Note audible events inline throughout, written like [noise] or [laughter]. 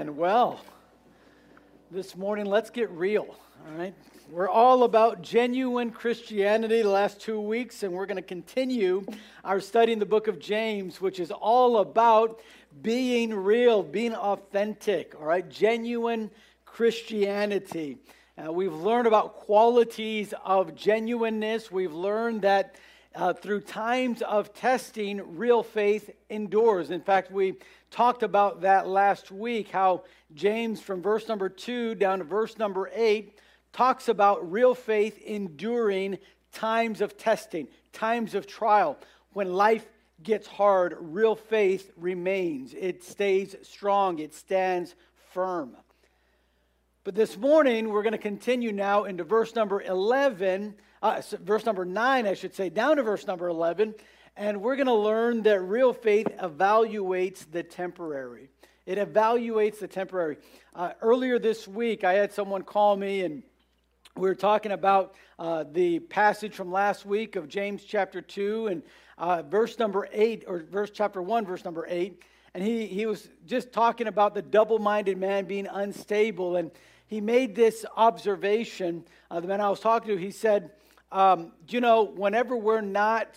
Amen. Well, this morning, let's get real, all right? We're all about genuine Christianity the last two weeks, and we're going to continue our study in the book of James, which is all about being real, being authentic, all right? Genuine Christianity. Uh, we've learned about qualities of genuineness. We've learned that uh, through times of testing, real faith endures. In fact, we talked about that last week, how James, from verse number two down to verse number eight, talks about real faith enduring times of testing, times of trial. When life gets hard, real faith remains. It stays strong, it stands firm. But this morning, we're going to continue now into verse number 11, uh, verse number 9, I should say, down to verse number 11. And we're going to learn that real faith evaluates the temporary. It evaluates the temporary. Uh, earlier this week, I had someone call me and we were talking about uh, the passage from last week of James chapter 2 and uh, verse number 8, or verse chapter 1, verse number 8. And he, he was just talking about the double minded man being unstable. And he made this observation. Uh, the man I was talking to, he said, um, You know, whenever we're not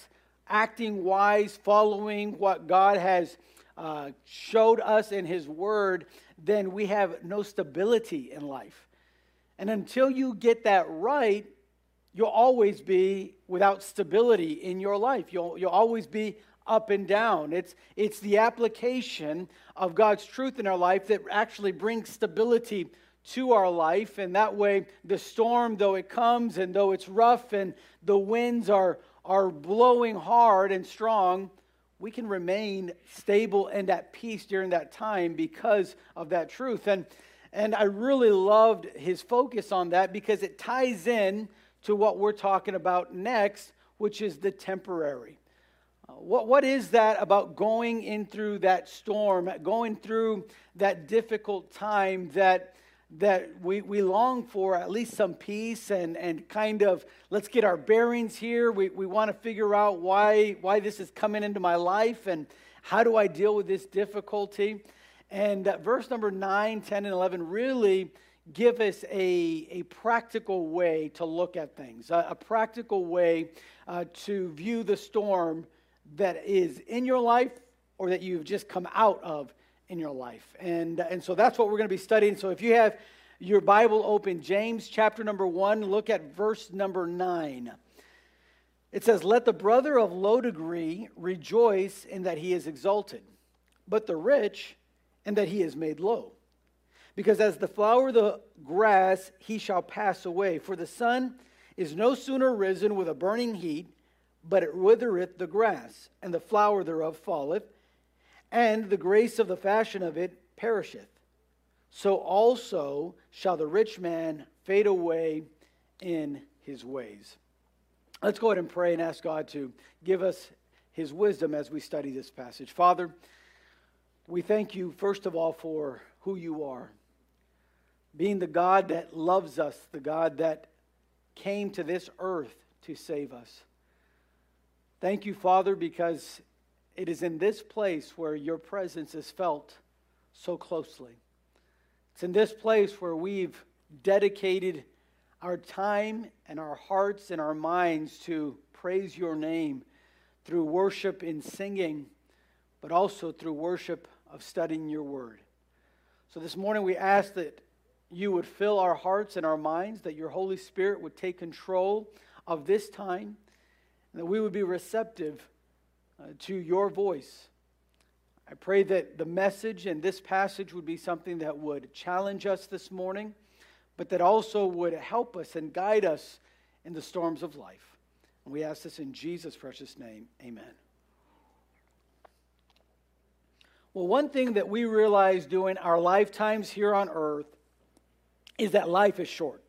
acting wise, following what God has uh, showed us in His Word, then we have no stability in life. And until you get that right, you'll always be without stability in your life. You'll, you'll always be up and down. It's, it's the application of God's truth in our life that actually brings stability to our life. And that way, the storm, though it comes and though it's rough and the winds are, are blowing hard and strong, we can remain stable and at peace during that time because of that truth. And, and I really loved his focus on that because it ties in to what we're talking about next, which is the temporary. Uh, what, what is that about going in through that storm, going through that difficult time that that we, we long for at least some peace and, and kind of let's get our bearings here. We, we want to figure out why, why this is coming into my life and how do I deal with this difficulty. And uh, verse number 9, 10, and 11 really give us a, a practical way to look at things, a, a practical way uh, to view the storm that is in your life or that you've just come out of in your life. And, uh, and so that's what we're going to be studying. So if you have your Bible open, James chapter number 1, look at verse number 9. It says, Let the brother of low degree rejoice in that he is exalted, but the rich in that he is made low. Because as the flower of the grass, he shall pass away. For the sun is no sooner risen with a burning heat, but it withereth the grass, and the flower thereof falleth and the grace of the fashion of it perisheth. So also shall the rich man fade away in his ways. Let's go ahead and pray and ask God to give us his wisdom as we study this passage. Father, we thank you, first of all, for who you are. Being the God that loves us, the God that came to this earth to save us. Thank you, Father, because it is in this place where your presence is felt so closely. It's in this place where we've dedicated our time and our hearts and our minds to praise your name through worship in singing, but also through worship of studying your word. So this morning we ask that you would fill our hearts and our minds, that your Holy Spirit would take control of this time, and that we would be receptive uh, to your voice. I pray that the message and this passage would be something that would challenge us this morning, but that also would help us and guide us in the storms of life. And we ask this in Jesus' precious name. Amen. Well, one thing that we realize during our lifetimes here on earth is that life is short.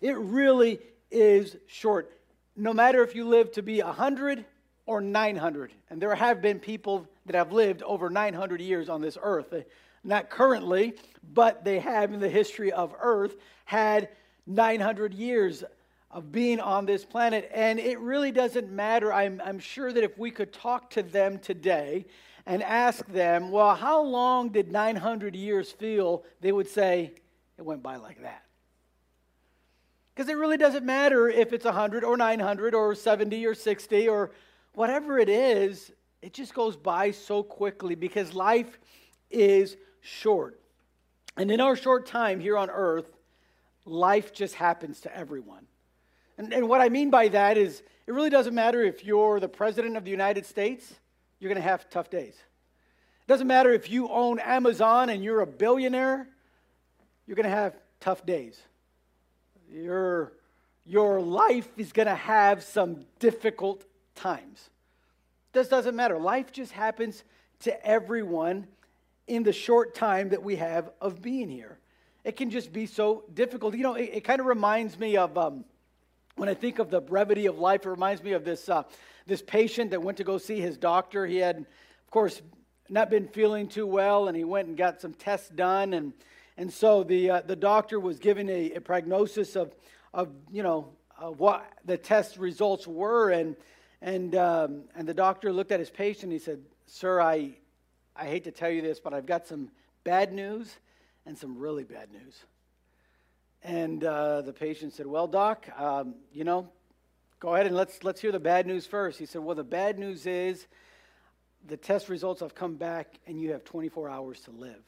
It really is short. No matter if you live to be 100 or 900. And there have been people that have lived over 900 years on this earth. Not currently, but they have in the history of earth had 900 years of being on this planet. And it really doesn't matter. I'm, I'm sure that if we could talk to them today and ask them, well, how long did 900 years feel? They would say, it went by like that. Because it really doesn't matter if it's 100 or 900 or 70 or 60 or whatever it is, it just goes by so quickly because life is short. And in our short time here on earth, life just happens to everyone. And, and what I mean by that is it really doesn't matter if you're the president of the United States, you're going to have tough days. It doesn't matter if you own Amazon and you're a billionaire, you're going to have tough days. Your, your life is going to have some difficult times. This doesn't matter. Life just happens to everyone in the short time that we have of being here. It can just be so difficult. You know, it, it kind of reminds me of um, when I think of the brevity of life, it reminds me of this, uh, this patient that went to go see his doctor. He had, of course, not been feeling too well, and he went and got some tests done. And, and so the, uh, the doctor was given a, a prognosis of, of, you know, of what the test results were. And, and, um, and the doctor looked at his patient he said, Sir, I, I hate to tell you this, but I've got some bad news and some really bad news. And uh, the patient said, Well, doc, um, you know, go ahead and let's, let's hear the bad news first. He said, Well, the bad news is the test results have come back and you have 24 hours to live.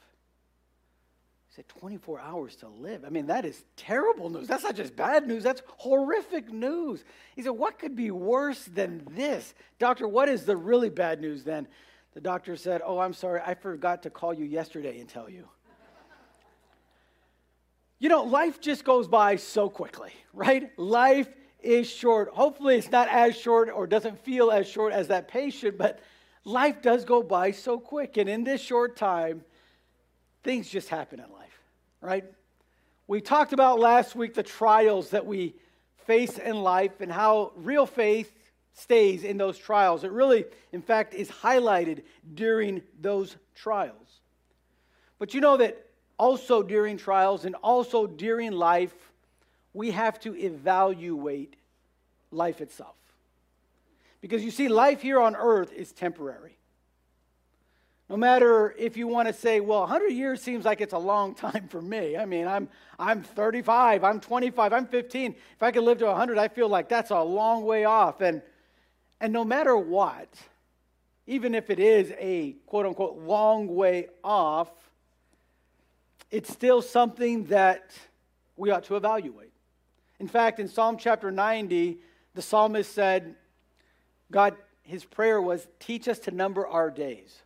He said, 24 hours to live? I mean, that is terrible news. That's not just bad news, that's horrific news. He said, What could be worse than this? Doctor, what is the really bad news then? The doctor said, Oh, I'm sorry, I forgot to call you yesterday and tell you. you know, life just goes by so quickly, right? Life is short. Hopefully, it's not as short or doesn't feel as short as that patient, but life does go by so quick. And in this short time, things just happen in life, right? We talked about last week the trials that we face in life and how real faith stays in those trials. It really, in fact, is highlighted during those trials. But you know that also during trials and also during life, we have to evaluate life itself. Because you see, life here on earth is temporary. No matter if you want to say, well, 100 years seems like it's a long [laughs] time for me. I mean, I'm, I'm 35, I'm 25, I'm 15. If I could live to 100, I feel like that's a long way off. And and no matter what, even if it is a quote unquote long way off, it's still something that we ought to evaluate. In fact, in Psalm chapter 90, the psalmist said, God, his prayer was, teach us to number our days.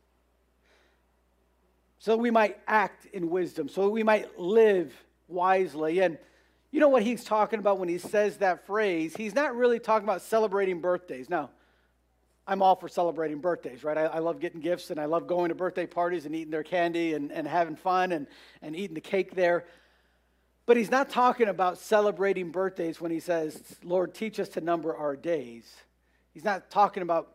So we might act in wisdom, so we might live wisely. And you know what he's talking about when he says that phrase? He's not really talking about celebrating birthdays. Now, I'm all for celebrating birthdays, right? I, I, love getting gifts and I love going to birthday parties and eating their candy and, and having fun and, and eating the cake there. But he's not talking about celebrating birthdays when he says, Lord, teach us to number our days. He's not talking about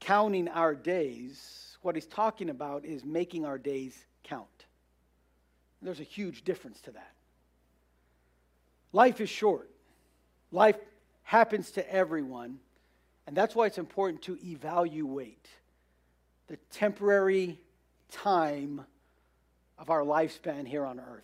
counting our days. What he's talking about is making our days count. There's a huge difference to that. Life is short, life happens to everyone. And that's why it's important to evaluate the temporary time of our lifespan here on earth.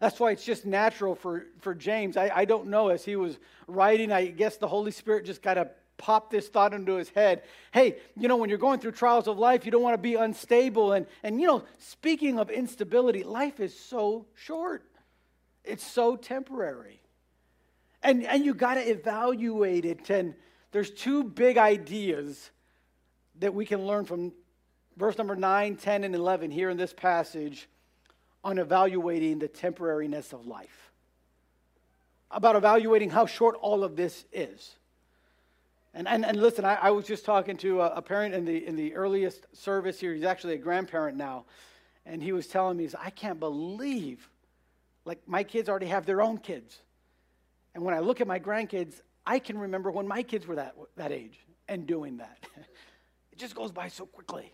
That's why it's just natural for, for James. I, I don't know, as he was writing, I guess the Holy Spirit just kind of popped this thought into his head. Hey, you know, when you're going through trials of life, you don't want to be unstable. And, and you know, speaking of instability, life is so short, it's so temporary. And, and you got to evaluate it and there's two big ideas that we can learn from verse number 9, 10, and 11 here in this passage on evaluating the temporariness of life. About evaluating how short all of this is. And, and, and listen, I, I was just talking to a, a, parent in the, in the earliest service here. He's actually a grandparent now. And he was telling me, I can't believe, like, my kids already have their own kids. And when I look at my grandkids, I can remember when my kids were that, that age and doing that. [laughs] it just goes by so quickly.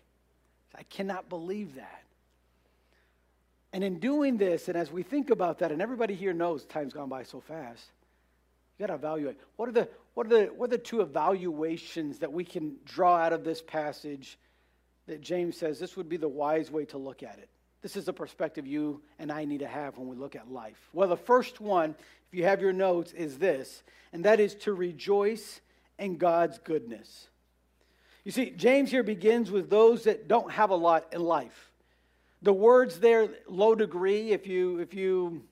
I cannot believe that. And in doing this, and as we think about that, and everybody here knows time's gone by so fast, you got to evaluate. What are, the, what, are the, what are the two evaluations that we can draw out of this passage that James says this would be the wise way to look at it. This is the perspective you and I need to have when we look at life. Well, the first one, if you have your notes, is this, and that is to rejoice in God's goodness. You see, James here begins with those that don't have a lot in life. The words there, low degree, if you, if you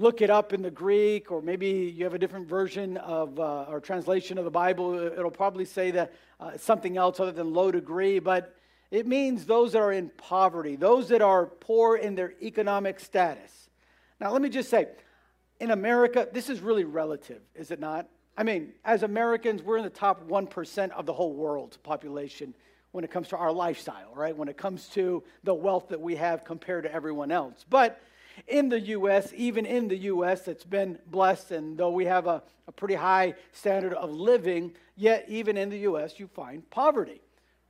look it up in the Greek, or maybe you have a different version of uh, or translation of the Bible, it'll probably say that uh, something else other than low degree. But it means those that are in poverty, those that are poor in their economic status. Now, let me just say, in America, this is really relative, is it not? I mean, as Americans, we're in the top 1% of the whole world's population when it comes to our lifestyle, right? When it comes to the wealth that we have compared to everyone else. But in the U.S., even in the U.S., that's been blessed, and though we have a, a pretty high standard of living, yet even in the U.S., you find poverty.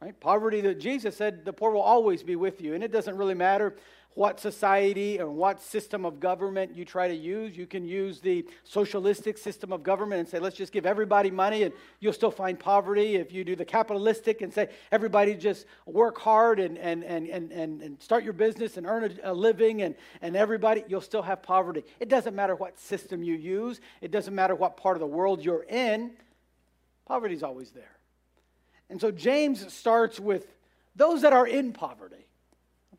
Right? Poverty that Jesus said the poor will always be with you. And it doesn't really matter what society or what system of government you try to use. You can use the socialistic system of government and say, let's just give everybody money and you'll still find poverty. If you do the capitalistic and say, everybody just work hard and, and, and, and, and start your business and earn a, a living and, and everybody, you'll still have poverty. It doesn't matter what system you use, it doesn't matter what part of the world you're in, poverty's always there. And so James starts with those that are in poverty.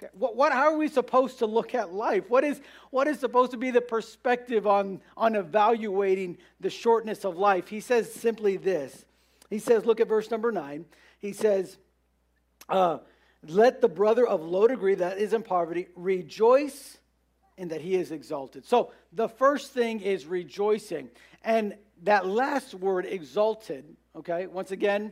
Okay, what, what, how are we supposed to look at life? What is, what is supposed to be the perspective on, on evaluating the shortness of life? He says simply this. He says, look at verse number nine. He says, uh, Let the brother of low degree that is in poverty rejoice in that he is exalted. So the first thing is rejoicing. And that last word, exalted, okay, once again,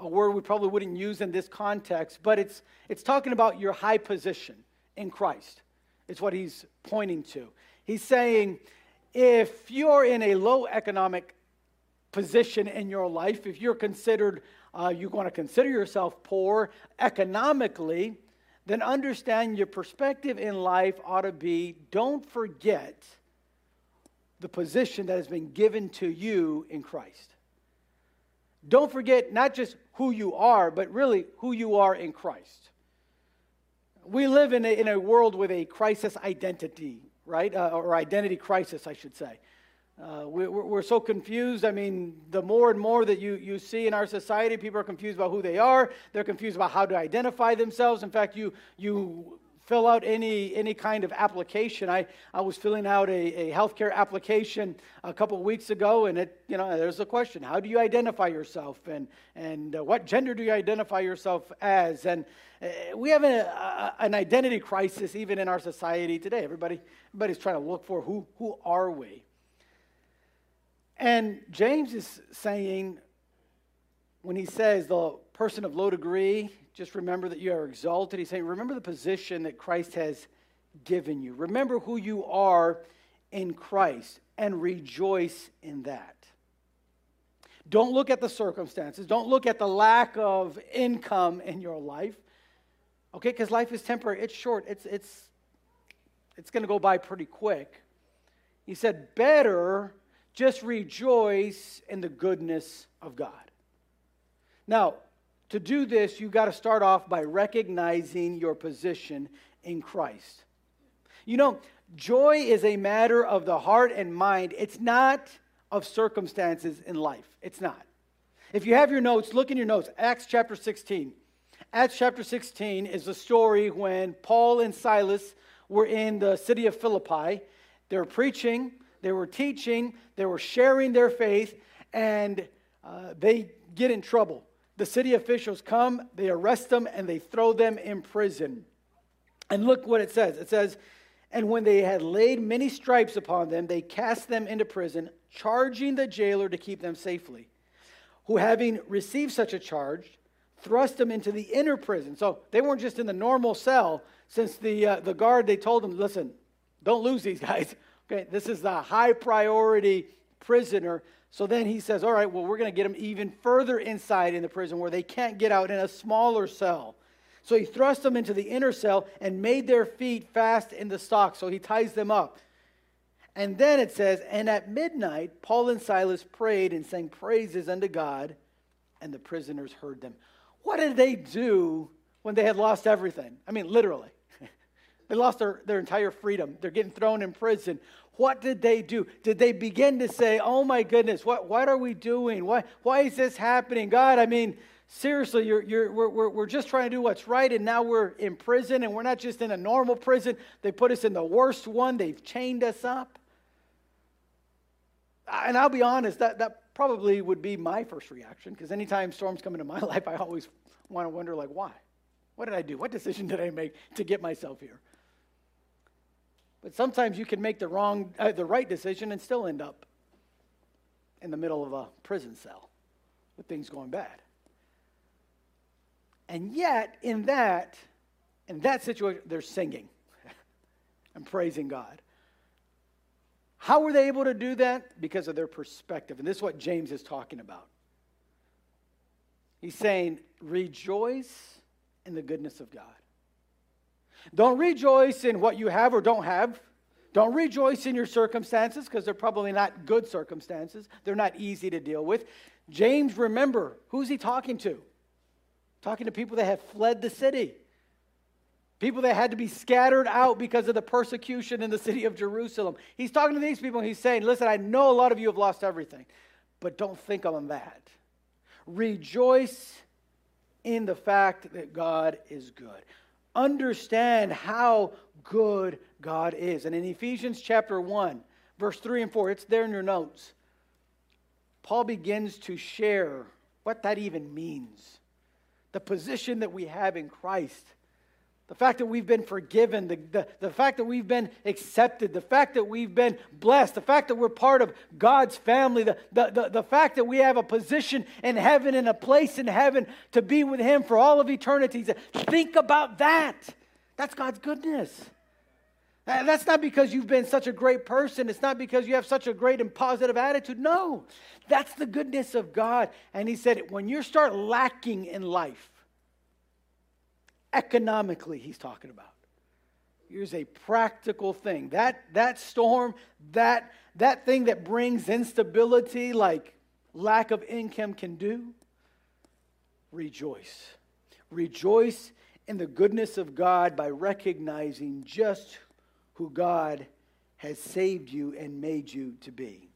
a word we probably wouldn't use in this context, but it's, it's talking about your high position in Christ. It's what he's pointing to. He's saying, if you're in a low economic position in your life, if you're considered, uh, you're going to consider yourself poor economically, then understand your perspective in life ought to be don't forget the position that has been given to you in Christ. Don't forget not just who you are, but really who you are in Christ. We live in a, in a world with a crisis identity, right? Uh, or identity crisis, I should say. Uh, we, are so confused. I mean, the more and more that you, you see in our society, people are confused about who they are. They're confused about how to identify themselves. In fact, you, you fill out any, any kind of application. I, I was filling out a, a healthcare application a couple weeks ago, and it, you know, there's a question How do you identify yourself? And, and uh, what gender do you identify yourself as? And uh, we have a, a, an identity crisis even in our society today. Everybody, everybody's trying to look for who, who are we? And James is saying, when he says the person of low degree, just remember that you are exalted. He's saying, remember the position that Christ has given you. Remember who you are in Christ and rejoice in that. Don't look at the circumstances. Don't look at the lack of income in your life. Okay, because life is temporary. It's short. It's it's it's going to go by pretty quick. He said, better just rejoice in the goodness of God. Now, to do this, you've got to start off by recognizing your position in Christ. You know, joy is a matter of the heart and mind, it's not of circumstances in life. It's not. If you have your notes, look in your notes. Acts chapter 16. Acts chapter 16 is the story when Paul and Silas were in the city of Philippi. They were preaching, they were teaching, they were sharing their faith, and uh, they get in trouble. The city officials come, they arrest them, and they throw them in prison. And look what it says it says, And when they had laid many stripes upon them, they cast them into prison, charging the jailer to keep them safely. Who, having received such a charge, thrust them into the inner prison. So they weren't just in the normal cell, since the, uh, the guard, they told them, listen, don't lose these guys. [laughs] Okay, this is the high priority prisoner. So then he says, All right, well, we're going to get them even further inside in the prison where they can't get out in a smaller cell. So he thrust them into the inner cell and made their feet fast in the stocks. So he ties them up. And then it says, And at midnight, Paul and Silas prayed and sang praises unto God, and the prisoners heard them. What did they do when they had lost everything. I mean, literally. [laughs] they lost their, their entire freedom. They're getting thrown in prison. What did they do? Did they begin to say, oh my goodness, what, what are we doing? Why, why is this happening? God, I mean, seriously, you're, you're, we're, we're, we're just trying to do what's right, and now we're in prison, and we're not just in a normal prison. They put us in the worst one, they've chained us up. And I'll be honest, that, that probably would be my first reaction, because anytime storms come into my [laughs] life, I always want to wonder, like, why? What did I do? What decision did I make to get myself here? But sometimes you can make the wrong, uh, the right decision and still end up in the middle of a prison cell with things going bad. And yet, in that, in that situation, they're singing [laughs] and praising God. How were they able to do that? Because of their perspective. And this is what James is talking about. He's saying, rejoice in the goodness of God. Don't rejoice in what you have or don't have. Don't rejoice in your circumstances because they're probably not good circumstances. They're not easy to deal with. James, remember, who's he talking to? Talking to people that have fled the city. People that had to be scattered out because of the persecution in the city of Jerusalem. He's talking to these people he's saying, Listen, I know a lot of you have lost everything, but don't think on that. Rejoice in the fact that God is good understand how good God is. And in Ephesians chapter 1, verse 3 and 4, it's there in your notes. Paul begins to share what that even means. The position that we have in Christ the fact that we've been forgiven, the, the, the fact that we've been accepted, the fact that we've been blessed, the fact that we're part of God's family, the, the, the, the fact that we have a position in heaven and a place in heaven to be with Him for all of eternity. Think about that. That's God's goodness. That's not because you've been such a great person. It's not because you have such a great and positive attitude. No, that's the goodness of God. And He said, when you start lacking in life, economically, he's talking about. Here's a practical thing. That, that storm, that, that thing that brings instability like lack of income can do, rejoice. Rejoice in the goodness of God by recognizing just who God has saved you and made you to be.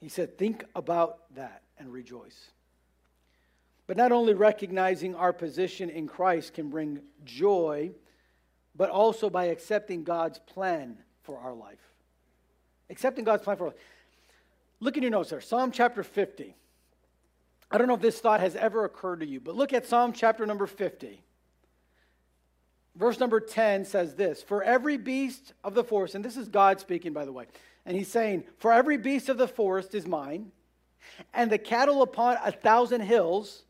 He said, Think about that and rejoice. But not only recognizing our position in Christ can bring joy, but also by accepting God's plan for our life. Accepting God's plan for our life. Look in your notes there, Psalm chapter 50. I don't know if this thought has ever occurred to you, but look at Psalm chapter number 50. Verse number 10 says this For every beast of the forest, and this is God speaking, by the way, and he's saying, For every beast of the forest is mine, and the cattle upon a thousand hills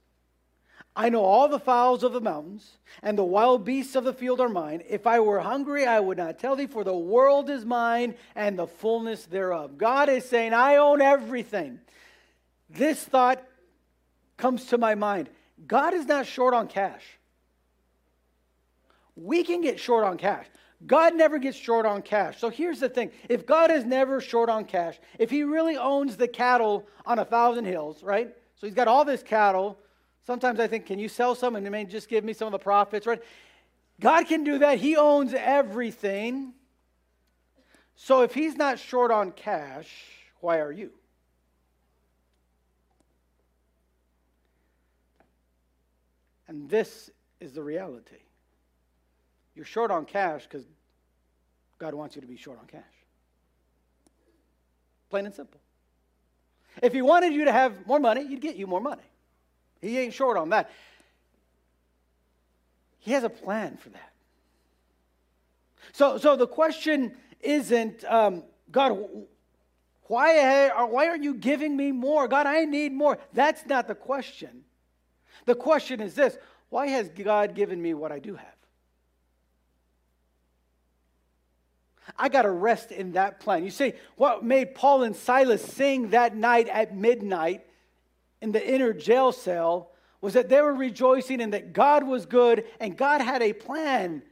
I know all the fowls of the mountains, and the wild beasts of the field are mine. If I were hungry, I would not tell thee, for the world is mine and the fullness thereof. God is saying, I own everything. This thought comes to my mind God is not short on cash. We can get short on cash. God never gets short on cash. So here's the thing if God is never short on cash, if He really owns the cattle on a thousand hills, right? So He's got all this cattle Sometimes I think, can you sell some and just give me some of the profits, right? God can do that. He owns everything. So if he's not short on cash, why are you? And this is the reality. You're short on cash because God wants you to be short on cash. Plain and simple. If he wanted you to have more money, he'd get you more money. He ain't short on that. He has a plan for that. So, so the question isn't, um, God, why, why aren't you giving me more? God, I need more. That's not the question. The question is this why has God given me what I do have? I got to rest in that plan. You see, what made Paul and Silas sing that night at midnight in the inner jail cell was that they were rejoicing and that God was good and God had a plan.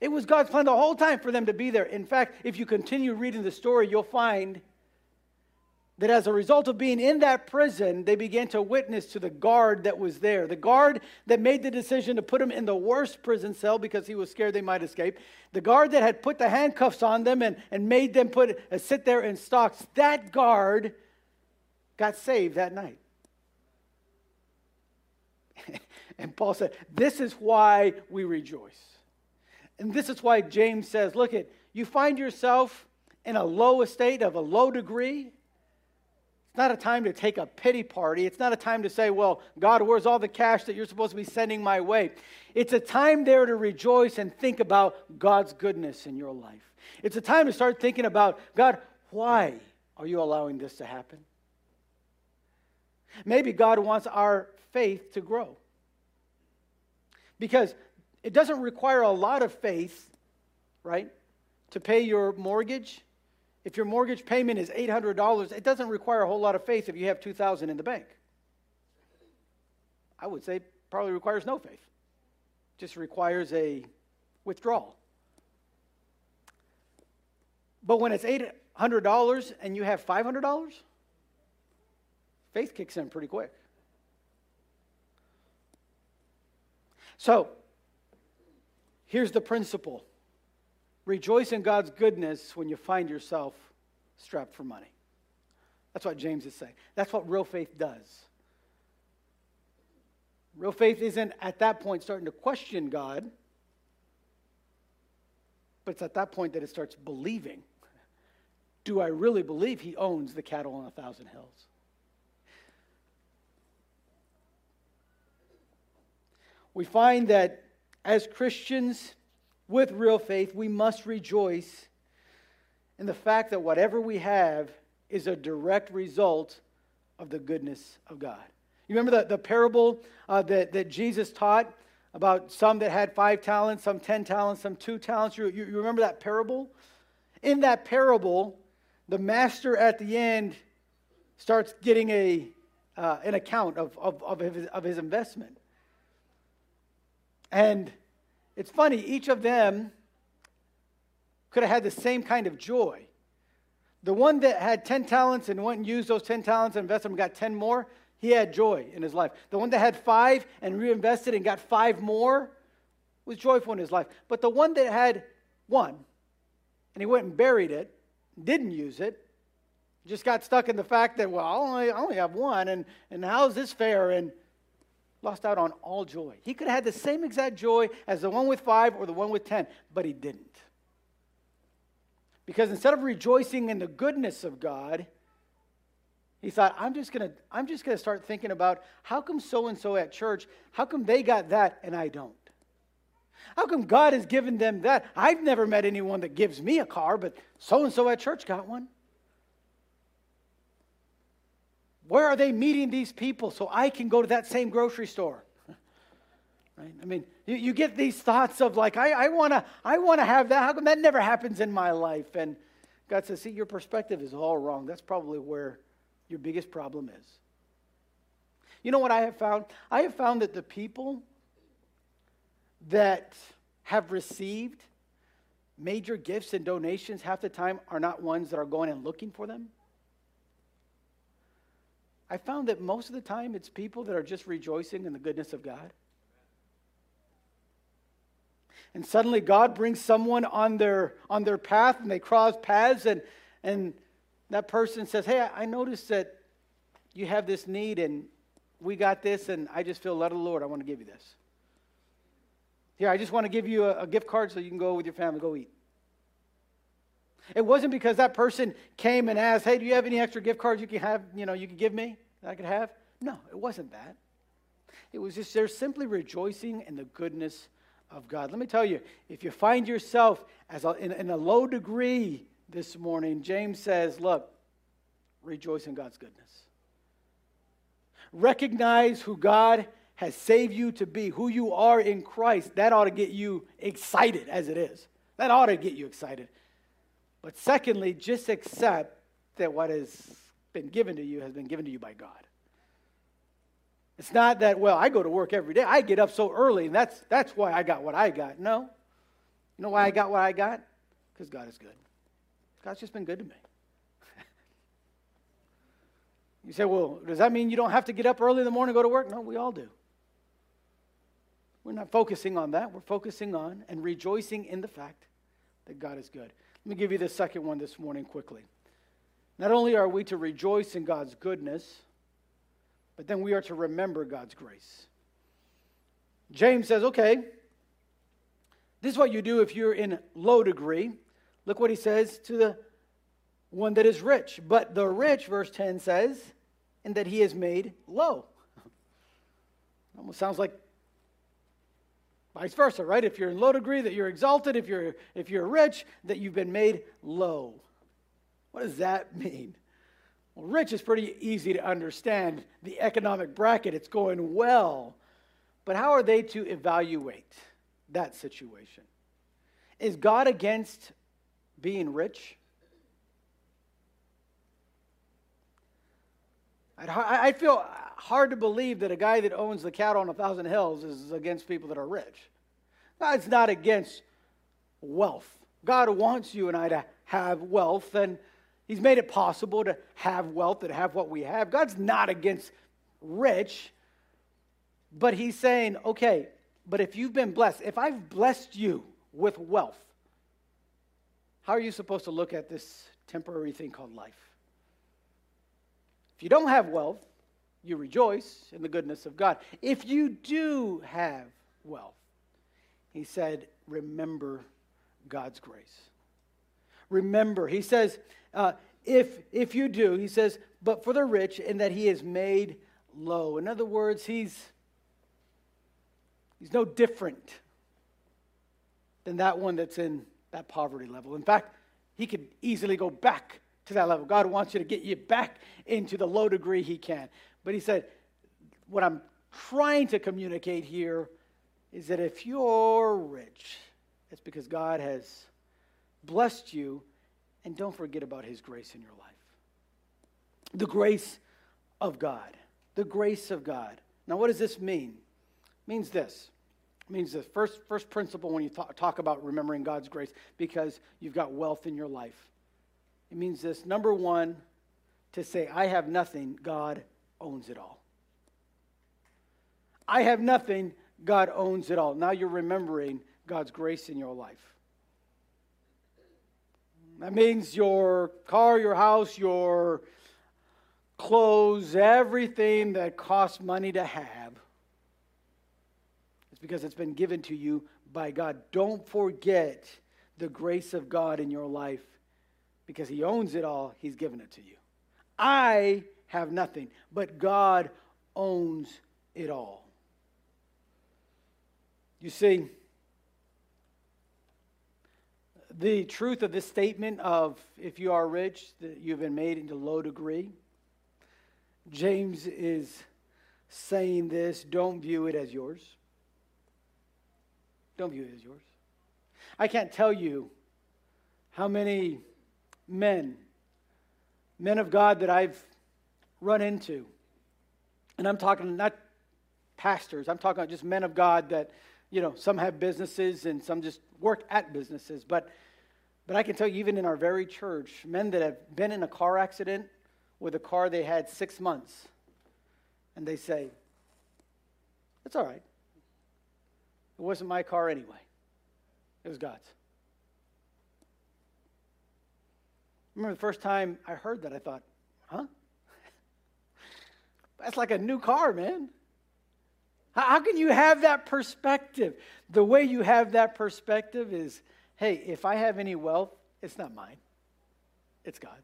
It was God's plan the whole time for them to be there. In fact, if you continue reading the story, you'll find that as a result of being in that prison, they began to witness to the guard that was there. The guard that made the decision to put him in the worst prison cell because he was scared they might escape. The guard that had put the handcuffs on them and, and made them put, uh, sit there in stocks. That guard got saved that night. [laughs] and Paul said, This is why we rejoice. And this is why James says, Look at, you find yourself in a low estate of a low degree it's not a time to take a pity party. It's not a time to say, well, God, where's all the cash that you're supposed to be sending my way? It's a time there to rejoice and think about God's goodness in your life. It's a time to start thinking about, God, why are you allowing this to happen? Maybe God wants our faith to grow. Because it doesn't require a lot of faith, right, to pay your mortgage if your mortgage payment is $800, it doesn't require a whole lot of faith if you have 2000 in the bank. I would say probably requires no faith. Just requires a withdrawal. But when it's $800 and you have $500, faith kicks in pretty quick. So, here's the principle Rejoice in God's goodness when you find yourself strapped for money. That's what James is saying. That's what real faith does. Real faith isn't at that point starting to question God, but it's at that point that it starts believing. Do I really believe he owns the cattle on a thousand hills? We find that as Christians, with real faith, we must rejoice in the fact that whatever we have is a direct result of the goodness of God. You remember the, the parable uh, that, that Jesus taught about some that had five talents, some ten talents, some two talents? You, you, you remember that parable? In that parable, the master at the end starts getting a, uh, an account of, of, of, his, of his investment. And it's funny, each of them could have had the same kind of joy. The one that had 10 talents and went and used those 10 talents and invested them and got 10 more, he had joy in his life. The one that had five and reinvested and got five more was joyful in his life. But the one that had one and he went and buried it, didn't use it, just got stuck in the fact that, well, I only, I only have one, and, and how's this fair? And lost out on all joy. He could have had the same exact joy as the one with five or the one with ten, but he didn't. Because instead of rejoicing in the goodness of God, he thought, I'm just gonna, I'm just gonna start thinking about how come so and so at church, how come they got that and I don't? How come God has given them that? I've never met anyone that gives me a car, but so and so at church got one. Where are they meeting these people so I can go to that same grocery store? [laughs] right? I mean, you, you get these thoughts of like, I, I want to I wanna have that. How come that never happens in my life? And God says, see, your perspective is all wrong. That's probably where your biggest problem is. You know what I have found? I have found that the people that have received major gifts and donations half the time are not ones that are going and looking for them. I found that most of the time it's people that are just rejoicing in the goodness of God. And suddenly God brings someone on their on their path and they cross paths and and that person says, Hey, I noticed that you have this need and we got this and I just feel led of the Lord. I want to give you this. Here, I just want to give you a, a gift card so you can go with your family, go eat. It wasn't because that person came and asked, "Hey, do you have any extra gift cards you can have? You know, you can give me that I could have." No, it wasn't that. It was just they're simply rejoicing in the goodness of God. Let me tell you, if you find yourself as a, in, in a low degree this morning, James says, "Look, rejoice in God's goodness. Recognize who God has saved you to be, who you are in Christ. That ought to get you excited as it is. That ought to get you excited. But secondly, just accept that what has been given to you has been given to you by God. It's not that, well, I go to work every day. I get up so early, and that's, that's why I got what I got. No. You know why I got what I got? Because God is good. God's just been good to me. [laughs] You say, well, does that mean you don't have to get up early in the morning and go to work? No, we all do. We're not focusing on that. We're focusing on and rejoicing in the fact that God is good. Let me give you the second one this morning quickly. Not only are we to rejoice in God's goodness, but then we are to remember God's grace. James says, okay, this is what you do if you're in low degree. Look what he says to the one that is rich. But the rich, verse 10 says, in that he is made low. [laughs] Almost sounds like vice versa, right? If you're in low degree, that you're exalted. If you're, if you're rich, that you've been made low. What does that [laughs] mean? Well, rich is pretty easy to understand. The economic bracket, it's going well. But how are they to evaluate that situation? Is God against being rich? I feel hard to believe that a guy that owns the cattle on a thousand hills is against people that are rich. God's not against wealth. God wants you and I to have wealth, and He's made it possible to have wealth and have what we have. God's not against rich, but He's saying, okay, but if you've been blessed, if I've blessed you with wealth, how are you supposed to look at this temporary thing called life? If you don't have wealth, you rejoice in the goodness of God. If you do have wealth, he said, remember God's grace. Remember, he says, uh, if, if you do, he says, but for the rich, in that he is made low. In other words, he's, he's no different than that one that's in that poverty level. In fact, he could easily go back to that level. God wants you to get you back into the low degree He can. But He said, what I'm trying to communicate here is that if you're rich, it's because God has blessed you, and don't forget about His grace in your life. The grace of God. The grace of God. Now, what does this mean? It means this. It means the first, first principle when you talk, talk about remembering God's grace, because you've got wealth in your life. It means this number one, to say, I have nothing, God owns it all. I have nothing, God owns it all. Now you're remembering God's grace in your life. That means your car, your house, your clothes, everything that costs money to have. It's because it's been given to you by God. Don't forget the grace of God in your life because He owns it all, He's given it to you. I have nothing, but God owns it all. You see, the truth of this statement of if you are rich, that you've been made into low degree, James is saying this don't view it as yours. Don't view it as yours. I can't tell you how many men, men of God that I've run into. And I'm talking not pastors, I'm talking about just men of God that, you know, some have businesses and some just work at businesses. But, but I can tell you, even in our very church, men that have been in a car accident with a car they had six months, and they say, It's all right. It wasn't my car anyway, it was God's. Remember the first time I heard that, I thought, huh? [laughs] That's like a new car, man. How can you have that perspective? The way you have that perspective is hey, if I have any wealth, it's not mine, it's God's.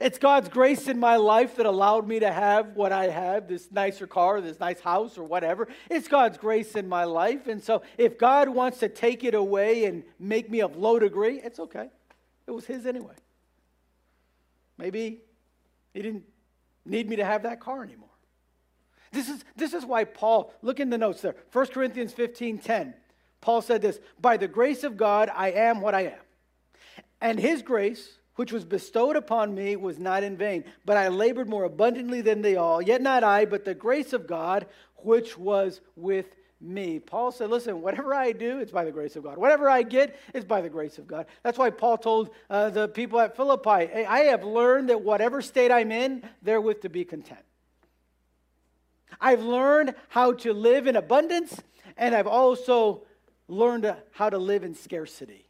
It's God's grace in my life that allowed me to have what I have this nicer car, this nice house, or whatever. It's God's grace in my life. And so if God wants to take it away and make me of low degree, it's okay. It was His anyway. Maybe he didn't need me to have that car anymore. This is, this is why Paul, look in the notes there, 1 Corinthians 15 10. Paul said this By the grace of God, I am what I am. And his grace, which was bestowed upon me, was not in vain, but I labored more abundantly than they all. Yet not I, but the grace of God, which was with me. Paul said, Listen, whatever I do, it's by the grace of God. Whatever I get, it's by the grace of God. That's why Paul told uh, the people at Philippi, hey, I have learned that whatever state I'm in, therewith to be content. I've learned how to live in abundance, and I've also learned how to live in scarcity.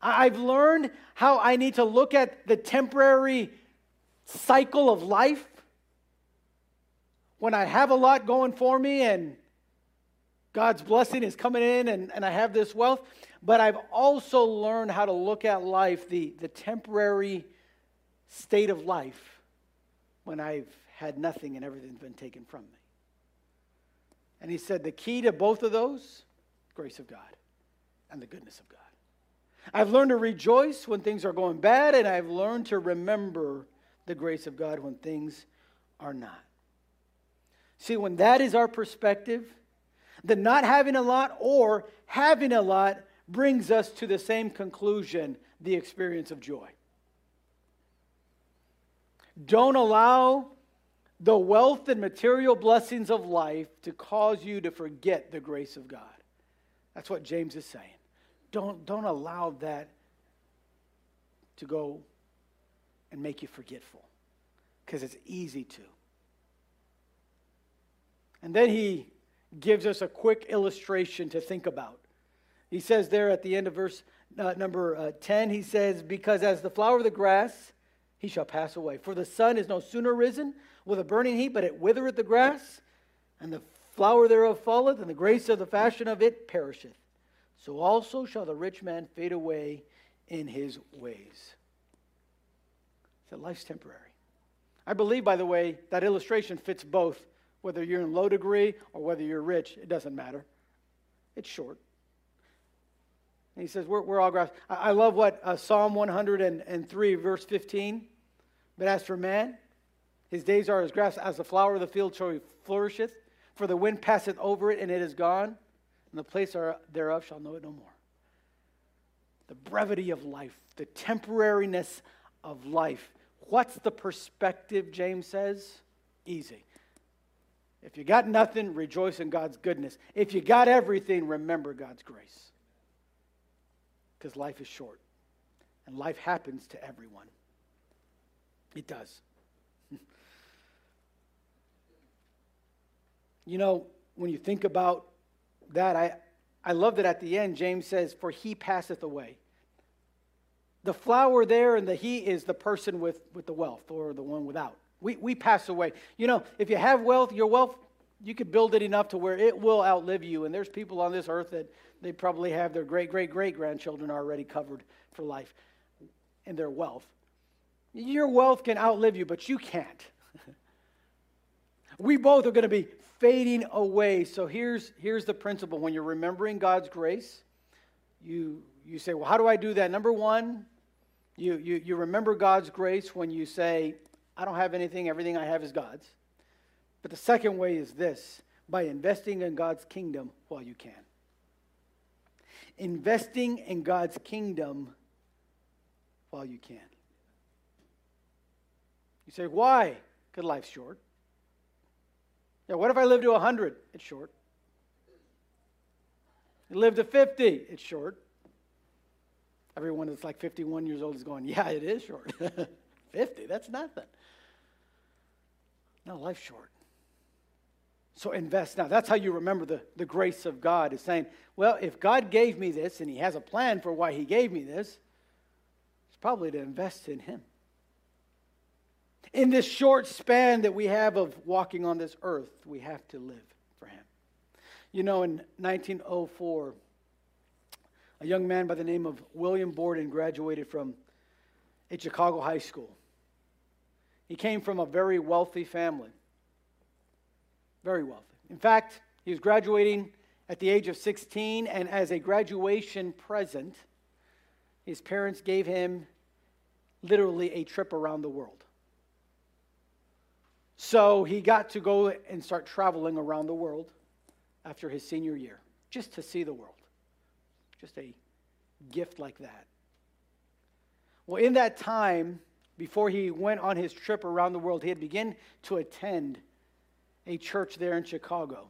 I've learned how I need to look at the temporary cycle of life when I have a lot going for me and God's blessing is coming in and, and I have this wealth. But I've also learned how to look at life, the, the temporary state of life, when I've had nothing and everything's been taken from me. And he said the key to both of those grace of God and the goodness of God. I've learned to rejoice when things are going bad, and I've learned to remember the grace of God when things are not. See, when that is our perspective, then not having a lot or having a lot brings us to the same conclusion the experience of joy. Don't allow the wealth and material blessings of life to cause you to forget the grace of God. That's what James is saying. Don't, don't allow that to go and make you forgetful because it's easy to. And then he gives us a quick illustration to think about. He says there at the end of verse uh, number uh, 10, he says, Because as the flower of the grass, he shall pass away. For the sun is no sooner risen with a burning heat, but it withereth the grass, and the flower thereof falleth, and the grace of the fashion of it perisheth. So also shall the rich man fade away in his ways. So life's temporary. I believe, by the way, that illustration fits both. Whether you're in low degree or whether you're rich, it doesn't matter. It's short. And he says, We're, we're all grass. I, I love what uh, Psalm 103, verse 15. But as for man, his days are as grass, as the flower of the field so he flourisheth. For the wind passeth over it, and it is gone, and the place thereof shall know it no more. The brevity of life, the temporariness of life. What's the perspective, James says? Easy. If you got nothing, rejoice in God's goodness. If you got everything, remember God's grace. Because life is short, and life happens to everyone. It does. [laughs] you know, when you think about that, I, I love that at the end, James says, For he passeth away. The flower there and the he is the person with, with the wealth or the one without. We, we pass away. You know, if you have wealth, your wealth, you could build it enough to where it will outlive you. And there's people on this earth that they probably have their great, great, great grandchildren already covered for life in their wealth. Your wealth can outlive you, but you can't. [laughs] we both are going to be fading away. So here's, here's the principle when you're remembering God's grace, you, you say, Well, how do I do that? Number one, you, you, you remember God's grace when you say, I don't have anything, everything I have is God's. But the second way is this by investing in God's kingdom while you can. Investing in God's kingdom while you can. You say, why? Because life's short. Yeah, what if I live to 100? It's short. You live to 50? It's short. Everyone that's like 51 years old is going, yeah, it is short. [laughs] 50, that's nothing. No, life's short. So invest now. That's how you remember the, the grace of God is saying, well, if God gave me this and He has a plan for why He gave me this, it's probably to invest in Him in this short span that we have of walking on this earth, we have to live for Him. You know, in 1904, a young man by the name of William Borden graduated from a Chicago high school. He came from a very wealthy family. Very wealthy. In fact, he was graduating at the age of 16, and as a graduation present, his parents gave him literally a trip around the world. So he got to go and start traveling around the world after his senior year, just to see the world. Just a gift like that. Well, in that time, before he went on his trip around the world, he had begun to attend a church there in Chicago.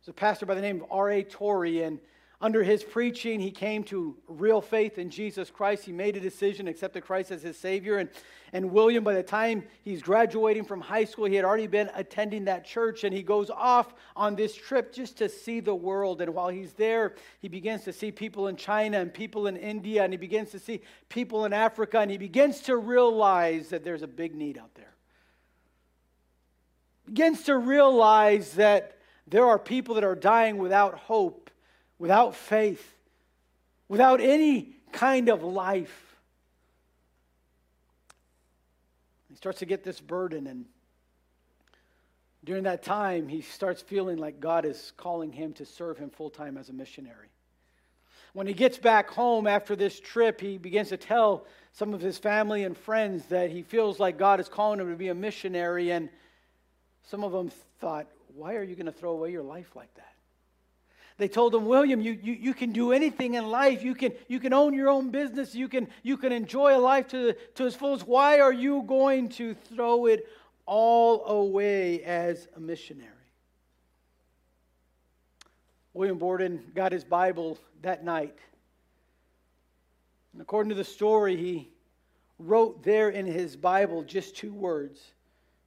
There's a pastor by the name of R.A. Torrey, and under his preaching, he came to real faith in Jesus Christ. He made a decision, accepted Christ as his Savior. And, and William, by the time he's graduating from high school, he had already been attending that church. And he goes off on this trip just to see the world. And while he's there, he begins to see people in China and people in India, and he begins to see people in Africa, and he begins to realize that there's a big need out there. Begins to realize that there are people that are dying without hope without faith, without any kind of life. He starts to get this burden, and during that time, he starts feeling like God is calling him to serve him full time as a missionary. When he gets back home after this trip, he begins to tell some of his family and friends that he feels like God is calling him to be a missionary, and some of them thought, Why are you going to throw away your life like that? They told him, William, you, you, you can do anything in life. You can, you can own your own business. You can, you can enjoy a life to, to its fullest. Why are you going to throw it all away as a missionary? William Borden got his Bible that night. And according to the story, he wrote there in his Bible just two words.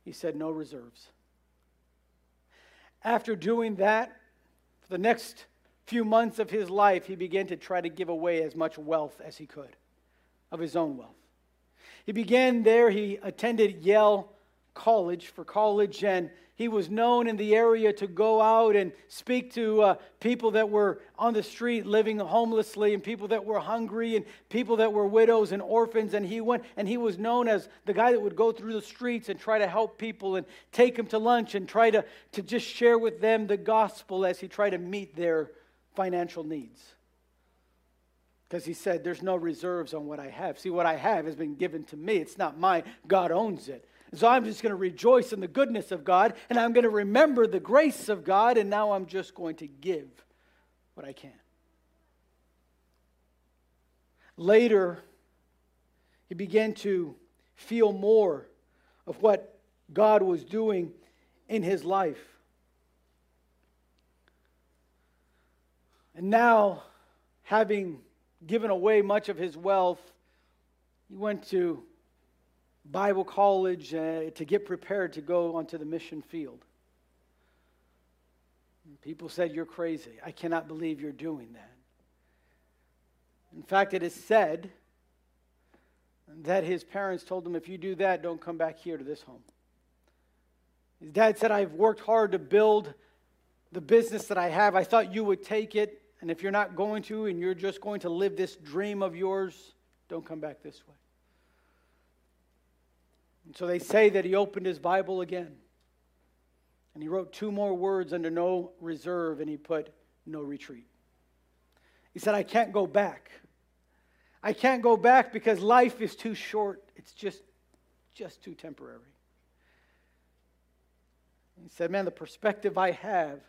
He said, No reserves. After doing that, for the next few months of his life, he began to try to give away as much wealth as he could of his own wealth. He began there, he attended Yale College for college, and he was known in the area to go out and speak to uh, people that were on the street living homelessly and people that were hungry and people that were widows and orphans and he went and he was known as the guy that would go through the streets and try to help people and take them to lunch and try to, to just share with them the gospel as he tried to meet their financial needs. Because he said there's no reserves on what i have. See what i have has been given to me. It's not mine. God owns it so I'm just going to rejoice in the goodness of God, and I'm going to remember the grace of God, and now I'm just going to give what I can. Later, he began to feel more of what God was doing in his life. And now, having given away much of his wealth, he went to Bible college uh, to get prepared to go onto the mission field. People said, You're crazy. I cannot believe you're doing that. In fact, it is said that his parents told him, If you do that, don't come back here to this home. His dad said, I've worked hard to build the business that I have. I thought you would take it. And if you're not going to, and you're just going to live this dream of yours, don't come back this way. And so they say that he opened his Bible again. And he wrote two more words under no reserve, and he put no retreat. He said, I can't go back. I can't go back because life is too short. It's just, just too temporary. He said, Man, the perspective I have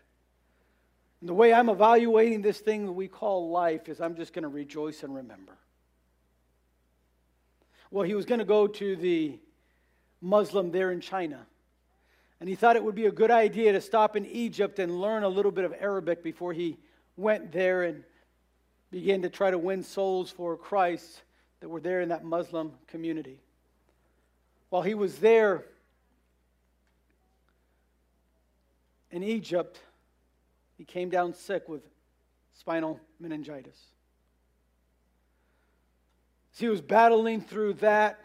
and the way I'm evaluating this thing that we call life is I'm just going to rejoice and remember. Well, he was going to go to the Muslim there in China. And he thought it would be a good idea to stop in Egypt and learn a little bit of Arabic before he went there and began to try to win souls for Christ that were there in that Muslim community. While he was there in Egypt, he came down sick with spinal meningitis. As he was battling through that,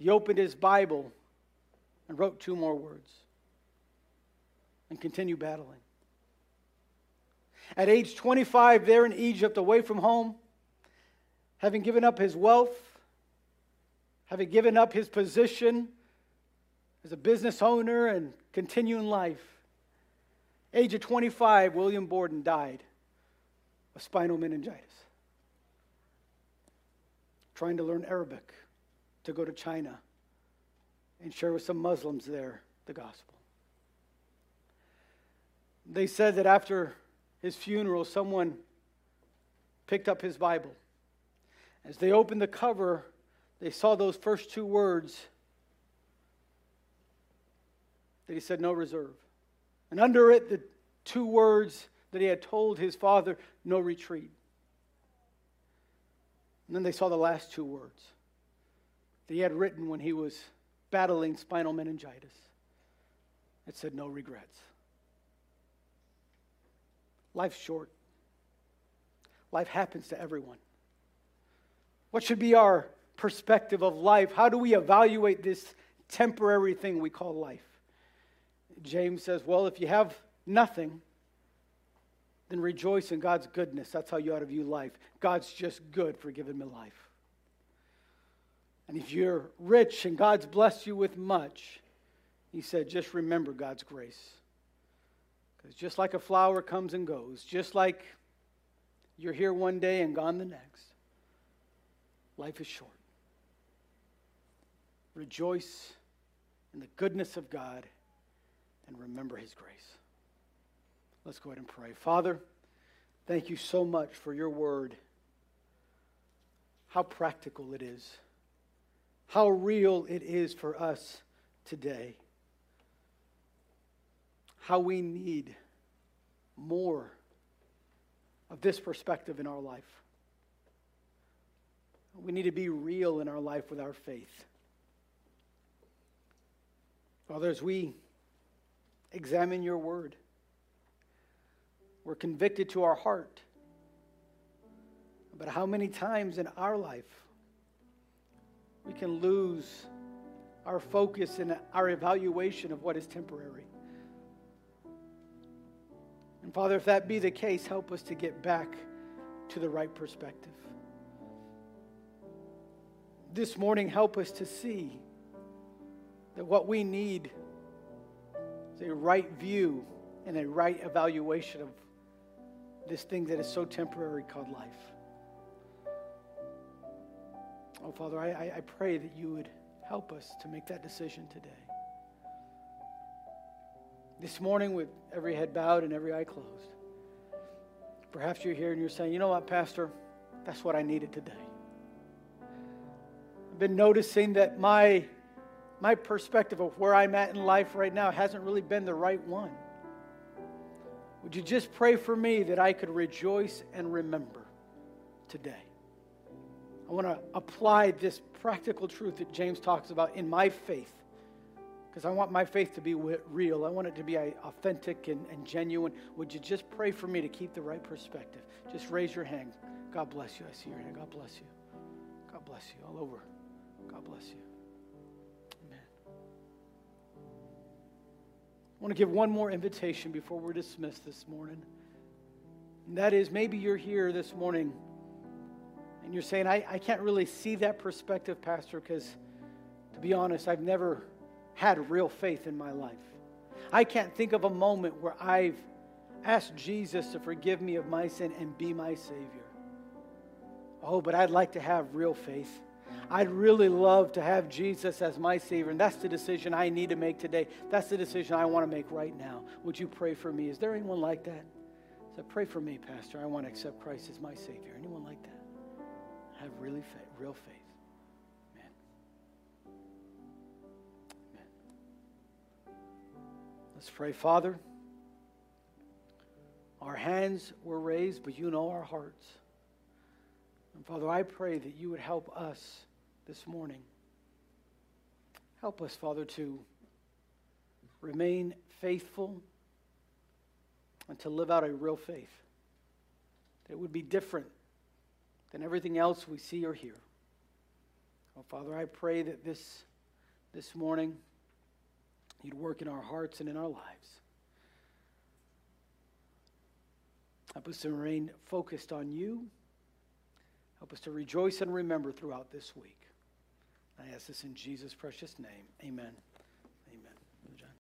he opened his Bible and wrote two more words and continued battling. At age 25, there in Egypt, away from home, having given up his wealth, having given up his position as a business owner and continuing life, age of 25, William Borden died of spinal meningitis, trying to learn Arabic to go to China and share with some Muslims there the gospel. They said that after his funeral, someone picked up his Bible. As they opened the cover, they saw those first two words that he said, No reserve. And under it, the two words that he had told his father no retreat. And then they saw the last two words that he had written when he was battling spinal meningitis. It said, No regrets. Life's short. Life happens to everyone. What should be our perspective of life? How do we evaluate this temporary thing we call life? James says, Well, if you have nothing, then rejoice in God's goodness. That's how you ought to view life. God's just good for giving me life. And if you're rich and God's blessed you with much, he said, just remember God's grace. Because just like a flower comes and goes, just like you're here one day and gone the next, life is short. Rejoice in the goodness of God and remember his grace. Let's go ahead and pray. Father, thank you so much for your word. How practical it is, how real it is for us today, how we need more of this perspective in our life. We need to be real in our life with our faith. Father, as we examine your word, we're convicted to our heart. But how many times in our life we can lose our focus and our evaluation of what is temporary? And Father, if that be the case, help us to get back to the right perspective. This morning, help us to see that what we need is a right view and a right evaluation of this thing that is so temporary called life. Oh, Father, I, I pray that you would help us to make that decision today. This morning, with every head bowed and every eye closed, perhaps you're here and you're saying, you know what, Pastor, that's what I needed today. I've been noticing that my, my perspective of where I'm at in life right now hasn't really been the right one. Would you just pray for me that I could rejoice and remember today? I want to apply this practical truth that James talks about in my faith because I want my faith to be real. I want it to be uh, authentic and, and, genuine. Would you just pray for me to keep the right perspective? Just raise your hand. God bless you. I see your hand. God bless you. God bless you all over. God bless you. Amen. I want to give one more invitation before we're dismissed this morning. And that is maybe you're here this morning and you're saying, I, I can't really see that perspective, Pastor, because to be honest, I've never had real faith in my life. I can't think of a moment where I've asked Jesus to forgive me of my sin and be my Savior. Oh, but I'd like to have real faith. I'd really love to have Jesus as my Savior, and that's the decision I need to make today. That's the decision I want to make right now. Would you pray for me? Is there anyone like that? So pray for me, Pastor. I want to accept Christ as my Savior. Anyone like that? Have really faith, real faith. Amen. Amen. Let's pray, Father. Our hands were raised, but you know our hearts. And Father, I pray that you would help us this morning. Help us, Father, to remain faithful and to live out a real faith that would be different than everything else we see or hear. Oh, Father, I pray that this, this morning you'd work in our hearts and in our lives. Help us to remain focused on you. Help us to rejoice and remember throughout this week. I ask this in Jesus' precious name. Amen.